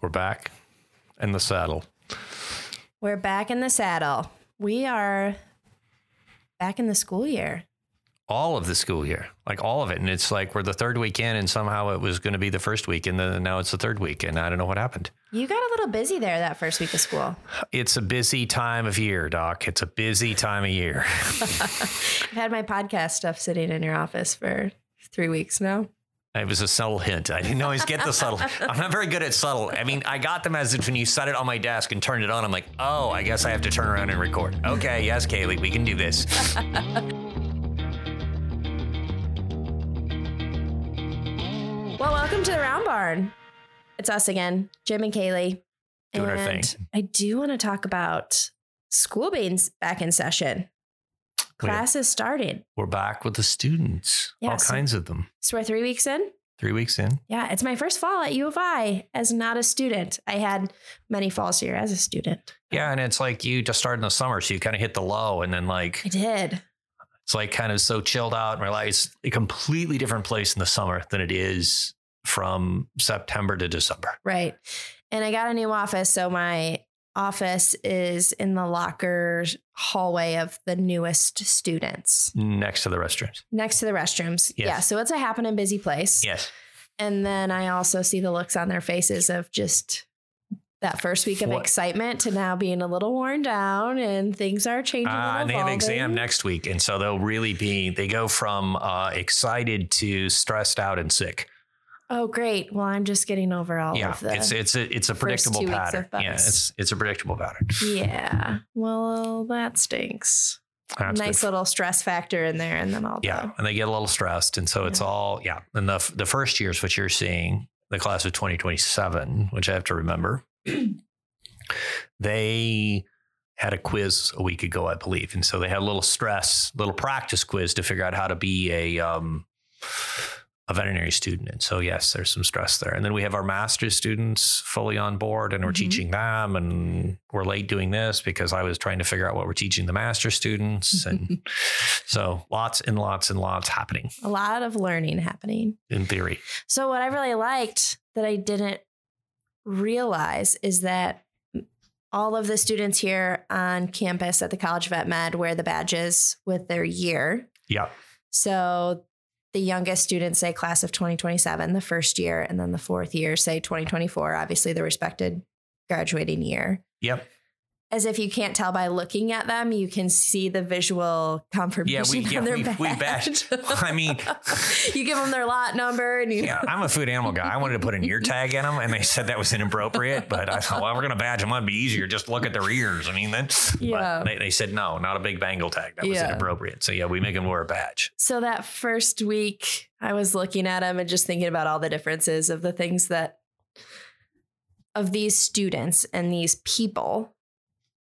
We're back in the saddle. We're back in the saddle. We are back in the school year. All of the school year, like all of it. And it's like we're the third week in, and somehow it was going to be the first week, and then now it's the third week, and I don't know what happened. You got a little busy there that first week of school. It's a busy time of year, Doc. It's a busy time of year. I've had my podcast stuff sitting in your office for three weeks now. It was a subtle hint. I didn't always get the subtle. I'm not very good at subtle. I mean, I got them as if when you set it on my desk and turned it on, I'm like, oh, I guess I have to turn around and record. Okay, yes, Kaylee, we can do this. Well, welcome to the Round Barn. It's us again, Jim and Kaylee. Doing our and thing. I do want to talk about school being back in session. Classes started. We're back with the students, Yeah, all so- kinds of them. So we're three weeks in. Three weeks in. Yeah, it's my first fall at U of I as not a student. I had many falls here as a student. Yeah, and it's like you just started in the summer, so you kind of hit the low, and then like I did. it's like kind of so chilled out and realize a completely different place in the summer than it is from September to December. Right. And I got a new office. So my office is in the locker hallway of the newest students Next to the restrooms. next to the restrooms. Yes. Yeah. So it's a happening busy place. Yes. And then I also see the looks on their faces of just that first week of What- excitement to now being a little worn down and things are changing. Uh, and and they have an exam next week, and so they'll really be. They go from uh, excited to stressed out and sick. Oh, great. Well, I'm just getting over all yeah, of the. it's it's a it's a predictable pattern. Yeah, it's it's a predictable pattern. yeah. Well, that stinks. That's nice good. little stress factor in there, and then all Yeah, the and they get a little stressed, and so it's all yeah. And the the first years, what you're seeing, the class of 2027, which I have to remember, they had a quiz a week ago, I believe, and so they had a little stress, little practice quiz to figure out how to be a um, a veterinary student. And so yes, there's some stress there. And then we have our master's students fully on board, and we're Mhm. teaching them, and we're late doing this because I was trying to figure out what we're teaching the master's students, and so lots and lots and lots happening a lot of learning happening. in theory. So, what I really liked that I didn't realize is that all of the students here on campus at the College of Vet Med wear the badges with their year. Yeah. So, the youngest students say class of 2027, the first year, and then the fourth year say 2024, obviously the respected graduating year. Yep. As if you can't tell by looking at them, you can see the visual confirmation Yeah, we- yeah, on their we- badge. we badged. I mean- you give them their lot number and you Yeah, I'm a food animal guy. I wanted to put an ear tag in them, and they said that was inappropriate. But I thought, well, we're going to badge them. It'd be easier. Just look at their ears. I mean, then. Yeah. They, they said no, not a big bangle tag. That was Yeah. inappropriate. So yeah, we make them wear a badge. So that first week, I was looking at them and just thinking about all the differences of the things that of these students and these people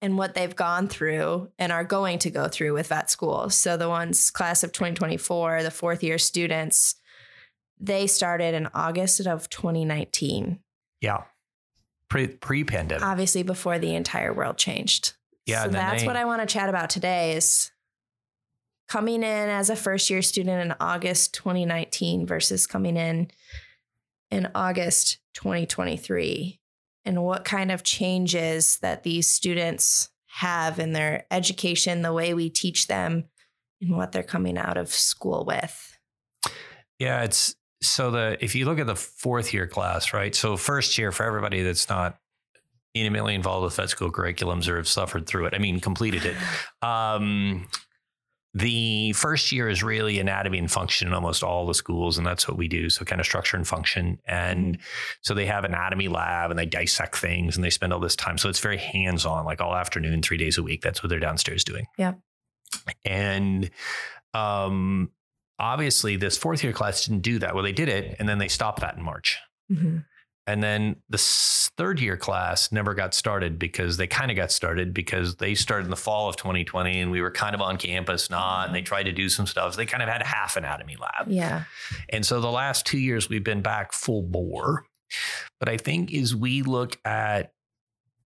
and what they've gone through and are going to go through with vet school. So the ones class of 2024, the fourth year students, they started in August of 2019, Yeah. Pre pre pandemic. obviously before the entire world changed. Yeah, So that's they- what I want to chat about today is coming in as a first year student in August 2019 versus coming in in August 2023 and what kind of changes that these students have in their education, the way we teach them and what they're coming out of school with. Yeah, it's so the if you look at the fourth year class, right? So first year for everybody that's not intimately involved with vet school curriculums or have suffered through it. I mean, completed it. Um, the first year is really anatomy and function in almost all the schools, and that's what we do. So kind of structure and function, and so they have anatomy lab and they dissect things and they spend all this time. So it's very hands on, like all afternoon, three days a week. That's what they're downstairs doing. Yeah. And um, obviously, this fourth year class didn't do that. Well, they did it, and then they stopped that in March. And then the third year class never got started because they kind of got started because they started in the fall of 2020 and we were kind of on campus, not, ah, and they tried to do some stuff. So they kind of had half anatomy lab. Yeah. And so the last two years we've been back full bore. But I think as we look at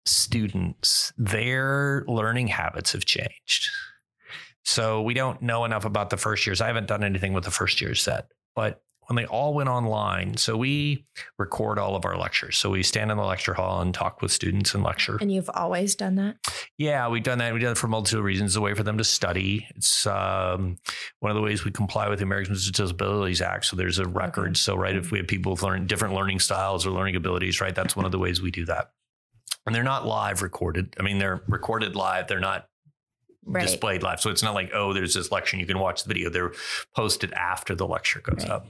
students, their learning habits have changed. So we don't know enough about the first years. I haven't done anything with the first years set, but when they all went online, so we record all of our lectures. So we stand in the lecture hall and talk with students and lecture. And you've always done that? Yeah, we've done that. We've done it for multiple reasons. It's a way for them to study. It's um, one of the ways we comply with the Americans with Disabilities Act. So there's a record. Okay. So, right, if we have people with learn, different learning styles or learning abilities, right, that's one of the ways we do that. And they're not live recorded. I mean, they're recorded live. They're not right. displayed live. So it's not like, oh, there's this lecture and you can watch the video. They're posted after the lecture goes right. up.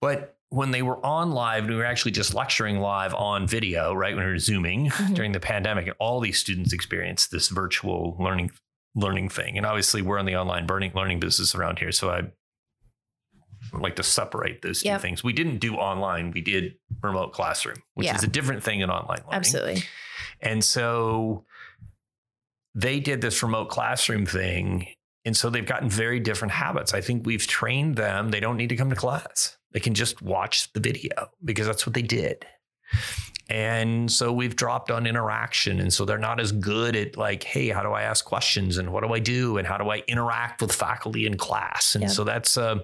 But when they were on live, we were actually just lecturing live on video, right? When we were zooming mm-hmm. during the pandemic, and all these students experienced this virtual learning learning thing. And obviously, we're in the online learning learning business around here, so I like to separate those yep. two things. We didn't do online; we did remote classroom, which yeah. is a different thing in online learning. Absolutely. And so they did this remote classroom thing. And so they've gotten very different habits. I think we've trained them. They don't need to come to class. They can just watch the video because that's what they did. And so we've dropped on interaction. And so they're not as good at like, hey, how do I ask questions and what do I do and how do I interact with faculty in class? And so that's a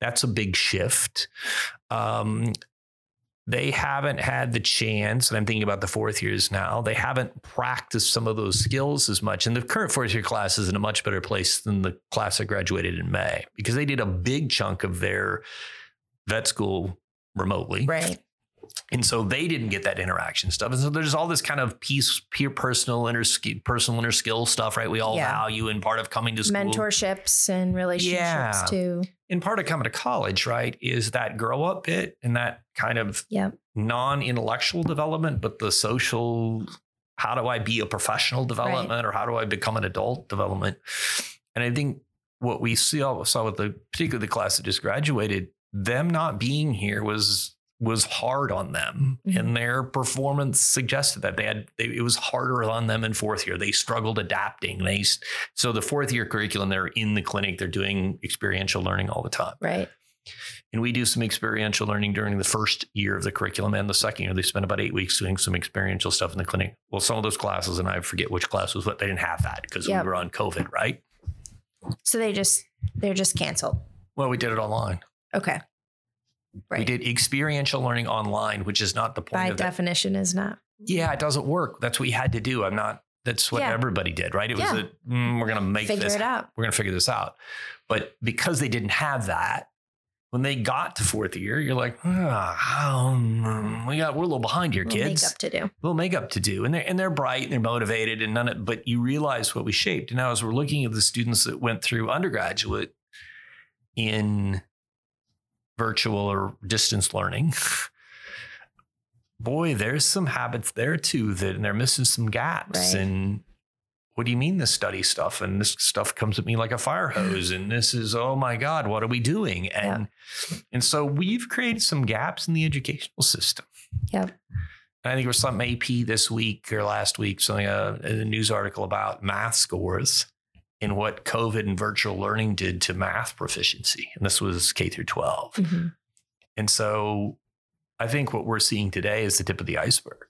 that's a big shift. Um, they haven't had the chance, and I'm thinking about the fourth years now, they haven't practiced some of those skills as much. And the current fourth year class is in a much better place than the class that graduated in May because they did a big chunk of their vet school remotely. Right. And so they didn't get that interaction stuff. And so there's all this kind of piece, peer personal inner personal inner skill stuff, right? We all yeah. value and part of coming to school. Mentorships and relationships yeah. too. And part of coming to college, right, is that grow up bit and that kind of yep. non-intellectual development, but the social, how do I be a professional development right. or how do I become an adult development? And I think what we saw, saw with the particularly the class that just graduated, them not being here was was hard on them. Mm-hmm. and their performance suggested that they had they, it was harder on them in fourth year. They struggled adapting. They so the fourth year curriculum they're in the clinic. They're doing experiential learning all the time. Right. And we do some experiential learning during the first year of the curriculum and the second year they spend about eight weeks doing some experiential stuff in the clinic. Well some of those classes and i forget which class was what they didn't have that because yep. we were on covid right? So they just they're just canceled. Well we did it online. Okay Right. We did experiential learning online, which is not the point. By definition, is not. Yeah, it doesn't work. That's what you had to do. I'm not. That's what yeah. everybody did, right? It yeah. was a mm, we're going to make figure this it out. We're going to figure this out. But because they didn't have that, when they got to fourth year, you're like, oh, um, we got we're a little behind here, kids. Makeup to do. A little makeup to do, and they're and they're bright and they're motivated and none of. But you realize what we shaped. And now as we're looking at the students that went through undergraduate in virtual or distance learning. Boy, there's some habits there too that they're missing some gaps. Right. And what do you mean the study stuff? And this stuff comes at me like a fire hose. and this is, oh my God, what are we doing? And yeah. and so we've created some gaps in the educational system. Yep. And I think there was some AP this week or last week, something uh, a news article about math scores in what COVID and virtual learning did to math proficiency. And this was K through 12. Mm-hmm. And so I think what we're seeing today is the tip of the iceberg.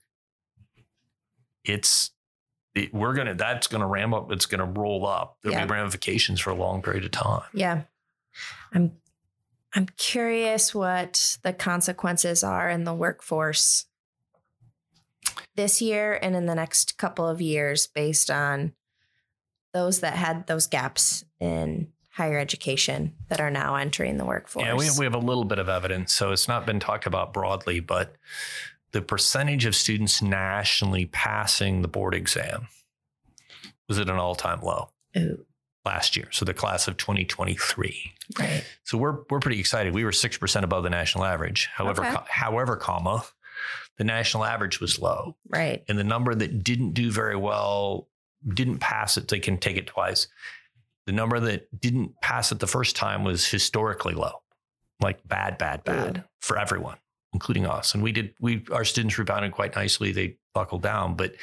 It's, it, we're going to, that's going to ramp up, it's going to roll up. There'll yeah. be ramifications for a long period of time. Yeah. I'm, I'm curious what the consequences are in the workforce this year and in the next couple of years based on those that had those gaps in higher education that are now entering the workforce. Yeah, we have, we have a little bit of evidence. So it's not been talked about broadly, but the percentage of students nationally passing the board exam was at an all time low. Ooh. Last year, so the class of 2023. Right. So we're we're pretty excited. We were six percent above the national average. However, okay. co- however, comma, the national average was low. Right. And the number that didn't do very well didn't pass it, they can take it twice. The number that didn't pass it the first time was historically low, like bad, bad, bad for everyone, including us. And we did, we, our students rebounded quite nicely. They buckled down. But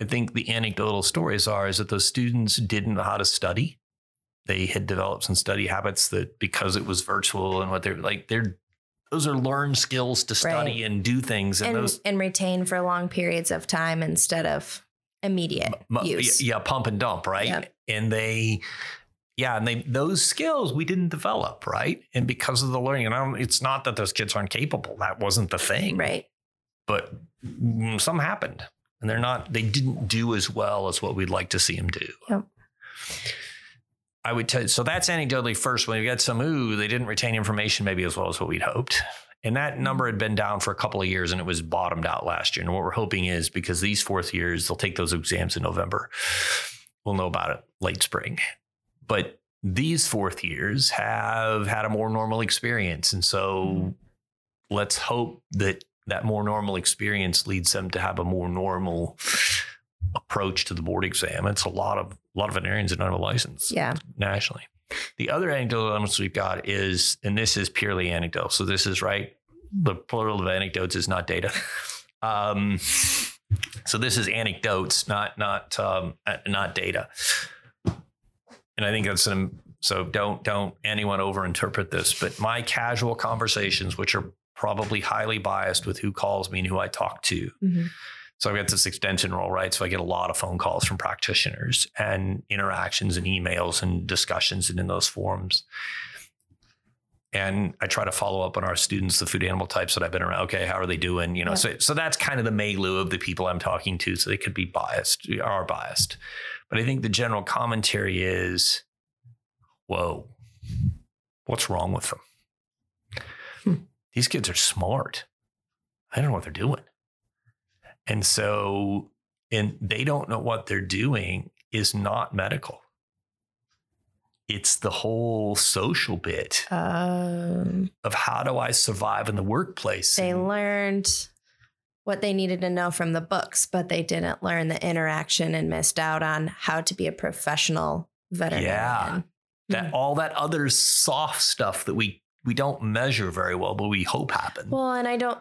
I think the anecdotal stories are is that those students didn't know how to study. They had developed some study habits that because it was virtual and what they're like, they're those are learned skills to study right. and do things and, and, those and retain for long periods of time instead of immediate m- use. Yeah, pump and dump, right? Yep. And they yeah, and they those skills we didn't develop, right? And because of the learning, and I don't, it's not that those kids aren't capable. That wasn't the thing, Right. But mm, something happened, and they're not. They didn't do as well as what we'd like to see them do. Yep. I would tell you. So that's anecdotally first. When we got some, ooh, they didn't retain information maybe as well as what we'd hoped. And that mm-hmm. number had been down for a couple of years and it was bottomed out last year. And what we're hoping is because these fourth years, they'll take those exams in November. We'll know about it late spring. But these fourth years have had a more normal experience. And so mm-hmm. let's hope that that more normal experience leads them to have a more normal approach to the board exam. It's a lot of a lot of veterinarians that don't have a license Yeah. nationally. The other anecdotal evidence we've got is, and this is purely anecdotal. So this is right. The plural of anecdotes is not data. Um, so this is anecdotes, not not um, not data. And I think that's an so don't don't anyone overinterpret this. But my casual conversations, which are probably highly biased with who calls me and who I talk to, Mhm. So I've got this extension role, right? So I get a lot of phone calls from practitioners and interactions and emails and discussions and in those forums. And I try to follow up on our students, the food animal types that I've been around. Okay, how are they doing? You know, Yeah. so so that's kind of the milieu of the people I'm talking to. So they could be biased, are biased. But I think the general commentary is, whoa, what's wrong with them? Hmm. These kids are smart. I don't know what they're doing. And so, and they don't know what they're doing is not medical. It's the whole social bit Um, of how do I survive in the workplace? they And- learned what they needed to know from the books, but they didn't learn the interaction and missed out on how to be a professional veterinarian. that all that other soft stuff that we we don't measure very well, but we hope happen. Well, and I don't,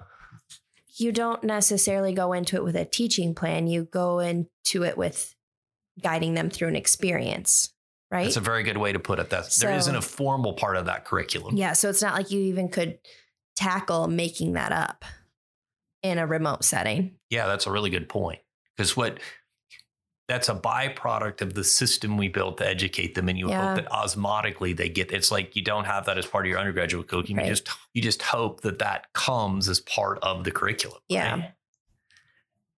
you don't necessarily go into it with a teaching plan. You go into it with guiding them through an experience, right? That's a very good way to put it. That's there So- isn't a formal part of that curriculum. yeah. So it's not like you even could tackle making that up in a remote setting. Yeah, that's a really good point. Because what that's a byproduct of the system we built to educate them, and you Yeah. hope that osmotically they get. It's like you don't have that as part of your undergraduate curriculum. Right. You just you just hope that that comes as part of the curriculum. Yeah. right?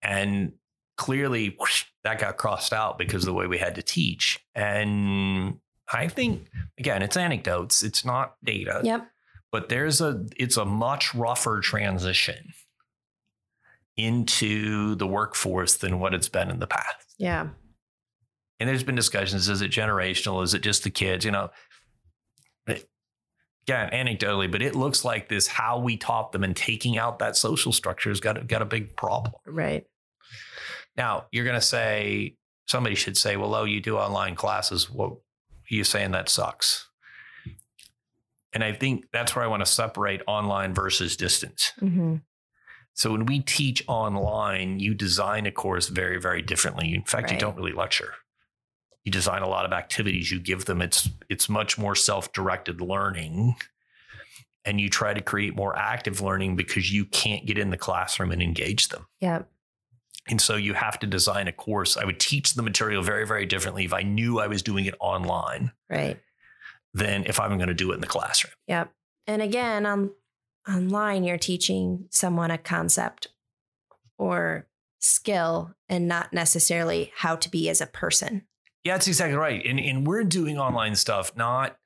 And clearly, whoosh, that got crossed out because of the way we had to teach. And I think again, it's anecdotes. It's not data Yep. but there's a it's a much rougher transition into the workforce than what it's been in the past. Yeah. And there's been discussions: is it generational? Is it just the kids? You know, again, anecdotally, but it looks like this how we taught them and taking out that social structure has got a, got a big problem. Right. Now you're going to say somebody should say, "Well, oh, you do online classes. What are you saying that sucks?" And I think that's where I want to separate online versus distance. hmm So when we teach online, you design a course very, very differently. In fact, you don't really lecture. You design a lot of activities you give them. It's it's much more self-directed learning. And you try to create more active learning because you can't get in the classroom and engage them. Yep. And so you have to design a course. I would teach the material very, very differently if I knew I was doing it online Right. than if I'm going to do it in the classroom. Yep. And again, on online, you're teaching someone a concept or skill and not necessarily how to be as a person. Yeah, that's exactly right. And and we're doing online stuff not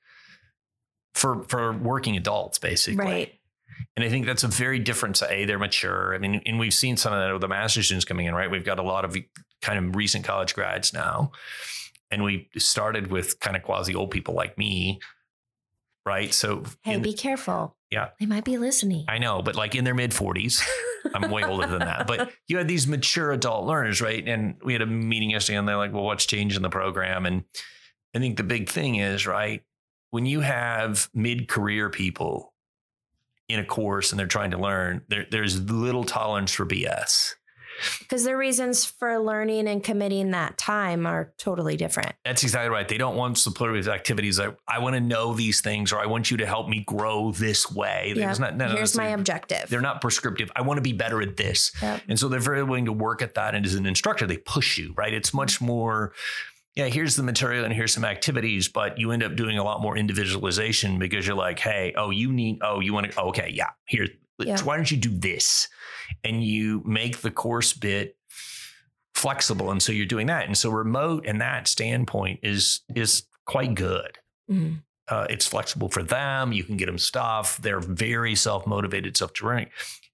for for working adults, basically. Right. And I think that's a very different. A they're mature. I mean, and we've seen some of that with the master's students coming in. Right, we've got a lot of kind of recent college grads now, and we started with kind of quasi old people like me. Right. So Hey, in- be careful. Yeah. They might be listening. I know, but like in their mid forties. I'm way older than that. But you had these mature adult learners, right? And we had a meeting yesterday and they're like, well, what's changed in the program? And I think the big thing is, right, when you have mid career people in a course and they're trying to learn, there, there's little tolerance for BS. Because the reasons for learning and committing that time are totally different. That's exactly right. They don't want supportive activities. I, I want to know these things or I want you to help me grow this way. There's not, no, no, Here's my objective. They're not prescriptive. I want to be better at this. Yep. And so they're very willing to work at that. And as an instructor, they push you, right? It's much more yeah, here's the material and here's some activities, but you end up doing a lot more individualization because you're like, hey, oh, you need, oh, you want to, oh, okay, yeah, here, Yeah. why don't you do this? And you make the course bit flexible. And so you're doing that. And so remote and that standpoint is is quite good. Mhm. Uh, it's flexible for them. You can get them stuff. They're very self motivated, self directing.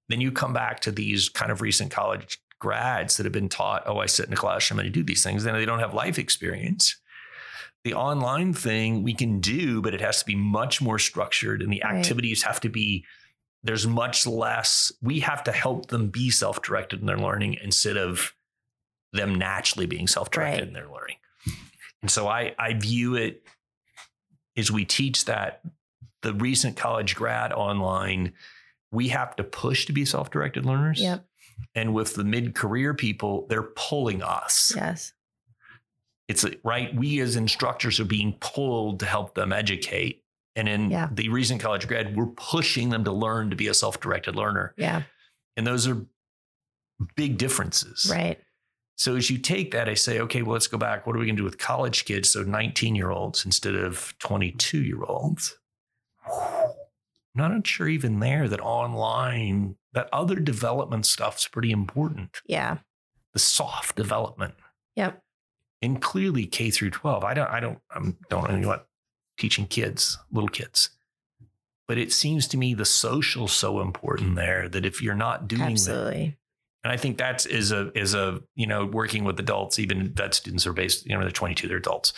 Then you come back to these kind of recent college grads that have been taught, oh, I sit in a classroom and I do these things. Then they don't have life experience. The online thing we can do, but it has to be much more structured and the Right. activities have to be, there's much less, we have to help them be self directed in their learning instead of them naturally being self directed Right. in their learning. And so I, I view it as we teach that the recent college grad online, we have to push to be self directed learners. Yep. And with the mid career people, they're pulling us. Yes. It's right. We as instructors are being pulled to help them educate. And in Yeah. the recent college grad, we're pushing them to learn to be a self directed learner. Yeah. And those are big differences. Right. So as you take that, I say, okay, well, let's go back. What are we going to do with college kids? So 19 year olds instead of 22 year olds. Not sure even there that online, that other development stuff's pretty important. Yeah. The soft development. Yep. And clearly K through 12. I don't, I don't, I don't know what teaching kids, little kids. But it seems to me the social's so important there that if you're not doing that, Absolutely. and I think that's is a is a you know working with adults, even vet students are based, you know, they're 22, they're adults.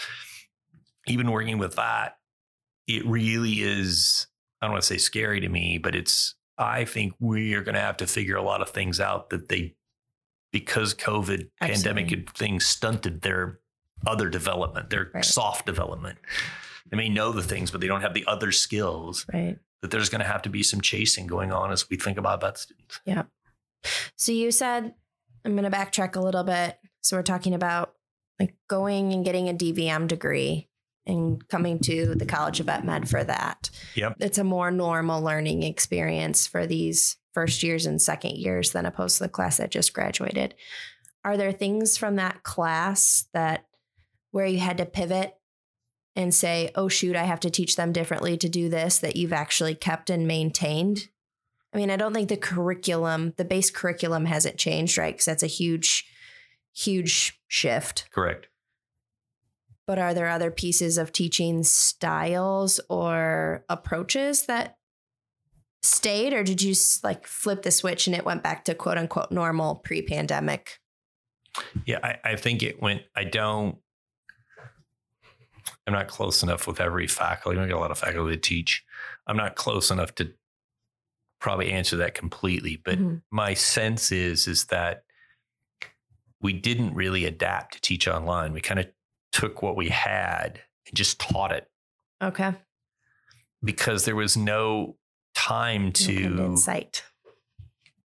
Even working with that, it really is. I don't want to say scary to me, but it's. I think we are going to have to figure a lot of things out that they, because COVID pandemic Absolutely. things stunted their other development, their Right. soft development. They may know the things, but they don't have the other skills. Right. That there's going to have to be some chasing going on as we think about vet students. Yeah. So you said, I'm going to backtrack a little bit. So we're talking about like going and getting a DVM degree and coming to the College of Vet Med for that. Yep. It's a more normal learning experience for these first years and second years than opposed to the class that just graduated. Are there things from that class that where you had to pivot and say, oh, shoot, I have to teach them differently to do this that you've actually kept and maintained? I mean, I don't think the curriculum, the base curriculum hasn't changed, right? Because that's a huge, huge shift. Correct. But are there other pieces of teaching styles or approaches that stayed, or did you like flip the switch and it went back to quote unquote normal pre pandemic? Yeah, I, I think it went. I don't. I'm not close enough with every faculty. I got a lot of faculty to teach. I'm not close enough to probably answer that completely. But Mhm. my sense is is that we didn't really adapt to teach online. We kind of took what we had and just taught it Okay. because there was no time to end in sight.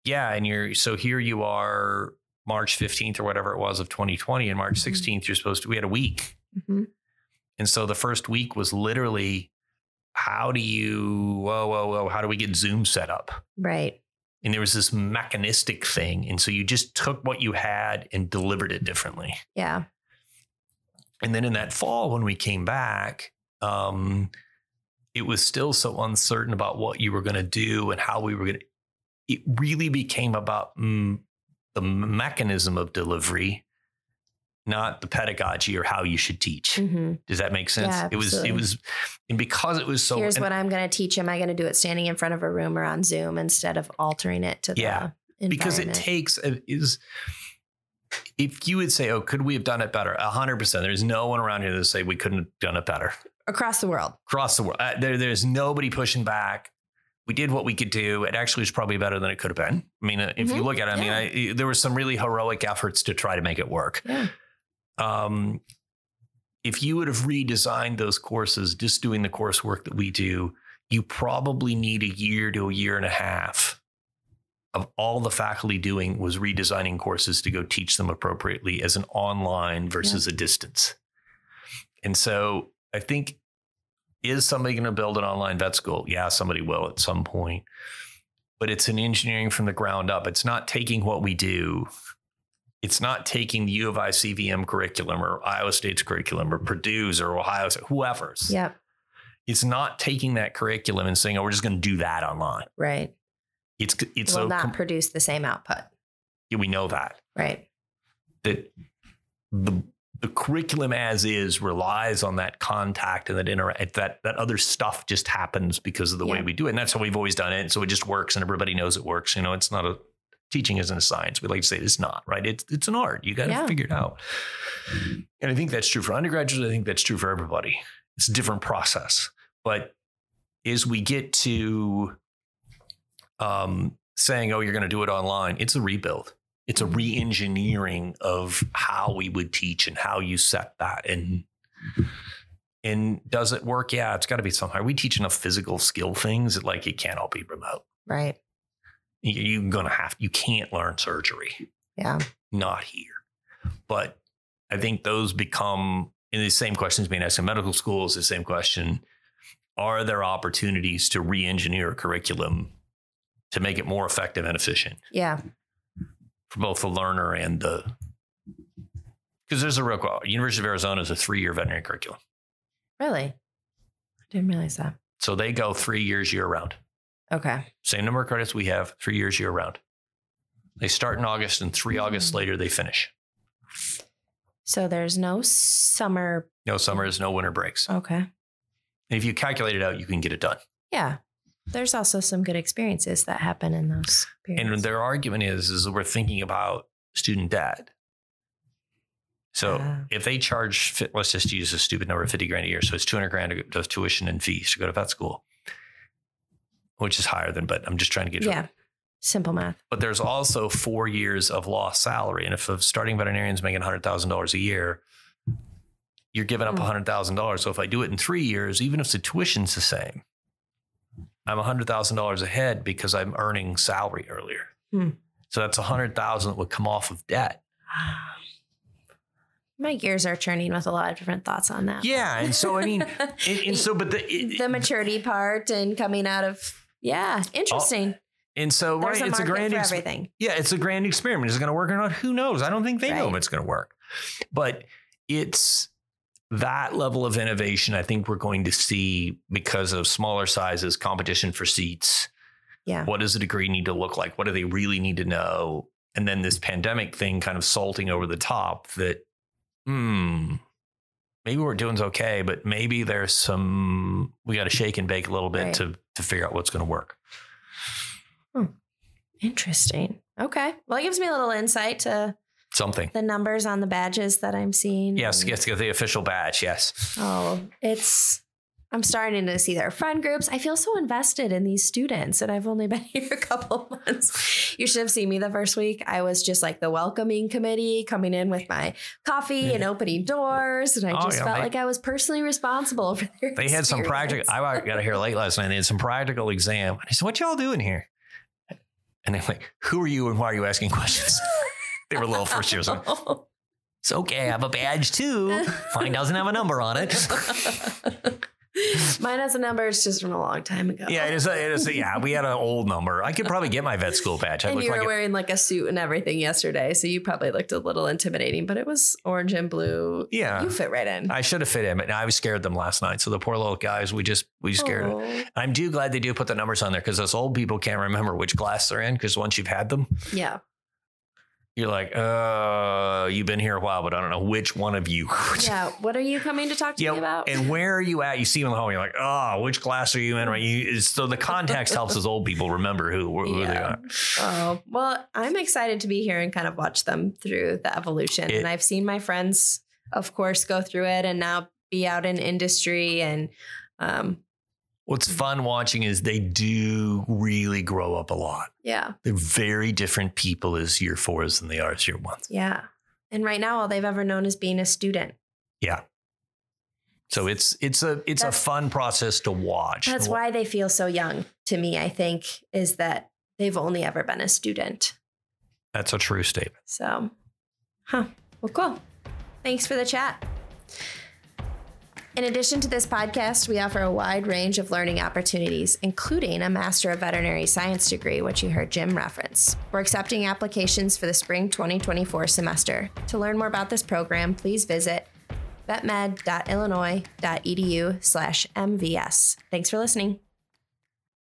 yeah and you're so here you are march 15th or whatever it was of 2020 and march Mhm. 16th you're supposed to we had a week Mhm. And so the first week was literally how do you whoa whoa whoa how do we get zoom set up Right. and there was this mechanistic thing and so you just took what you had and delivered it differently Yeah. and then in that fall when we came back um, it was still so uncertain about what you were going to do and how we were going to it really became about mm, the mechanism of delivery not the pedagogy or how you should teach hmm does that make sense Yeah, it was it was and because it was so Here's what I'm going to teach. Am I going to do it standing in front of a room or on Zoom instead of altering it to Yeah, because it takes it is if you would say oh could we have done it better 100% there's no one around here that say we couldn't have done it better across the world. across the world. Uh, there, there's nobody pushing back. We did what we could do. It actually was probably better than it could have been. I mean, uh, if you Mhm. look at it, I mean, I, there were some really heroic efforts to try to make it work. Yeah. Um, if you would have redesigned those courses, just doing the coursework that we do, you probably need a year to a year and a half of all the faculty doing was redesigning courses to go teach them appropriately as an online versus a distance. And so I think, is somebody going to build an online vet school? Yeah, somebody will at some point. But it's an engineering from the ground up. It's not taking what we do It's not taking the U of I CVM curriculum or Iowa State's curriculum or Purdue's or Ohio's, whoever's. Yep. It's not taking that curriculum and saying, "Oh, we're just going to do that online." Right. It's it's will a not com- produce the same output. Yeah, we know that Right. that the the curriculum as is relies on that contact and that interact that that other stuff just happens because of the way we do it. And that's how we've always done it. So it just works and everybody knows it works. You know, it's not a teaching isn't a science. We like to say it's not, right? It's it's an art. You got to Yeah. figure it out. And I think that's true for undergraduates. I think that's true for everybody. It's a different process. But as we get to um, saying, oh, you're going to do it online, it's a rebuild. It's a re engineering of how we would teach and how you set that. And and does it work? Yeah, it's got to be somehow. We teach enough physical skill things that like it can't all be remote. Right. You- You're gonna have you can't learn surgery Yeah. not here. But I think those become in the same questions being asked in medical schools, the same question. Are there opportunities to re-engineer a curriculum to make it more effective and efficient Yeah. for both the learner and the because there's a real question University of Arizona is a three-year veterinary curriculum. Really? I didn't realize that. So they go three years year round. Okay. Same number of credits we have, three years year round. They start in August and three August Mm. later they finish. So there's no summer. No summers, no winter breaks. Okay. And if you calculate it out, you can get it done. Yeah. There's also some good experiences that happen in those periods. And their argument is, is that we're thinking about student debt. So Ah. if they charge, let's just use a stupid number, of 50 grand a year. So it's 200 grand of tuition and fees to go to vet school, which is higher than, but I'm just trying to get you. yeah. Simple math. But there's also four years of lost salary. And if a starting veterinarian's making $100,000 a year, you're giving up Hmm. $100,000. So if I do it in three years, even if the tuition's the same, I'm $100,000 ahead because I'm earning salary earlier. Hmm. So that's 100,000 that would come off of debt. My gears are churning with a lot of different thoughts on that. Yeah. And so, I mean, and, and so, but the, it- the maturity part and coming out of yeah, interesting. and so, There's right, a it's a grand ex- everything. Yeah, it's a grand experiment. Is it going to work or not? Who knows? I don't think they know if it's going to work. But it's that level of innovation I think we're going to see because of smaller sizes, competition for seats. Yeah. What does a degree need to look like? What do they really need to know? And then this pandemic thing kind of salting over the top that, hmm, maybe we're doing's okay, but maybe there's some, we got to shake and bake a little bit Right. to, to figure out what's going to work. Hmm. Interesting. Okay. Well, it gives me a little insight to Something. the numbers on the badges that I'm seeing. Yes, yes, the official badge. Yes. Oh, it's. I'm starting to see their friend groups. I feel so invested in these students, and I've only been here a couple of months. You should have seen me the first week. I was just like the welcoming committee, coming in with my coffee and opening doors, and I Oh, just yeah, felt they- like I was personally responsible for their. They had some experience. practical. I got here late last night. They had some practical exam. I said, "What y'all doing here?" And they're like, "Who are you and why are you asking questions?" they were little first years. Like, it's okay. I have a badge too. Mine doesn't have a number on it. Mine has a number. It's just from a long time ago. yeah, it is. A, it is a, yeah, we had an old number. I could probably get my vet school badge. I And you were like a, wearing like a suit and everything yesterday, so you probably looked a little intimidating. But it was orange and blue. yeah. You fit right in. I should have fit in, but I was scared them last night. So the poor little guys, we just we scared. them. I'm do glad they do put the numbers on there because those old people can't remember which class they're in because once you've had them, Yeah. You're like, uh, you've been here a while, but I don't know which one of you. Yeah. What are you coming to talk to Yeah, me about? and where are you at? You see them in the home, you're like, oh, which class are you in? Right? You, so the context helps us old people remember who, who they are. Oh, well, I'm excited to be here and kind of watch them through the evolution. It- and I've seen my friends, of course, go through it and now be out in industry. And um, What's mm-hmm. fun watching is they do really grow up a lot. yeah, They're very different people as year fours than they are as year ones. yeah. And right now, all they've ever known is being a student. Yeah. So it's it's a it's a fun process to watch. That's why they feel so young to me, I think, is that they've only ever been a student. That's a true statement. So, huh. Well, cool. Thanks for the chat. In addition to this podcast, we offer a wide range of learning opportunities, including a Master of Veterinary Science degree, which you heard Jim reference. We're accepting applications for the spring 2024 semester. To learn more about this program, please visit vetmed.illinois.edu slash MVS. Thanks for listening.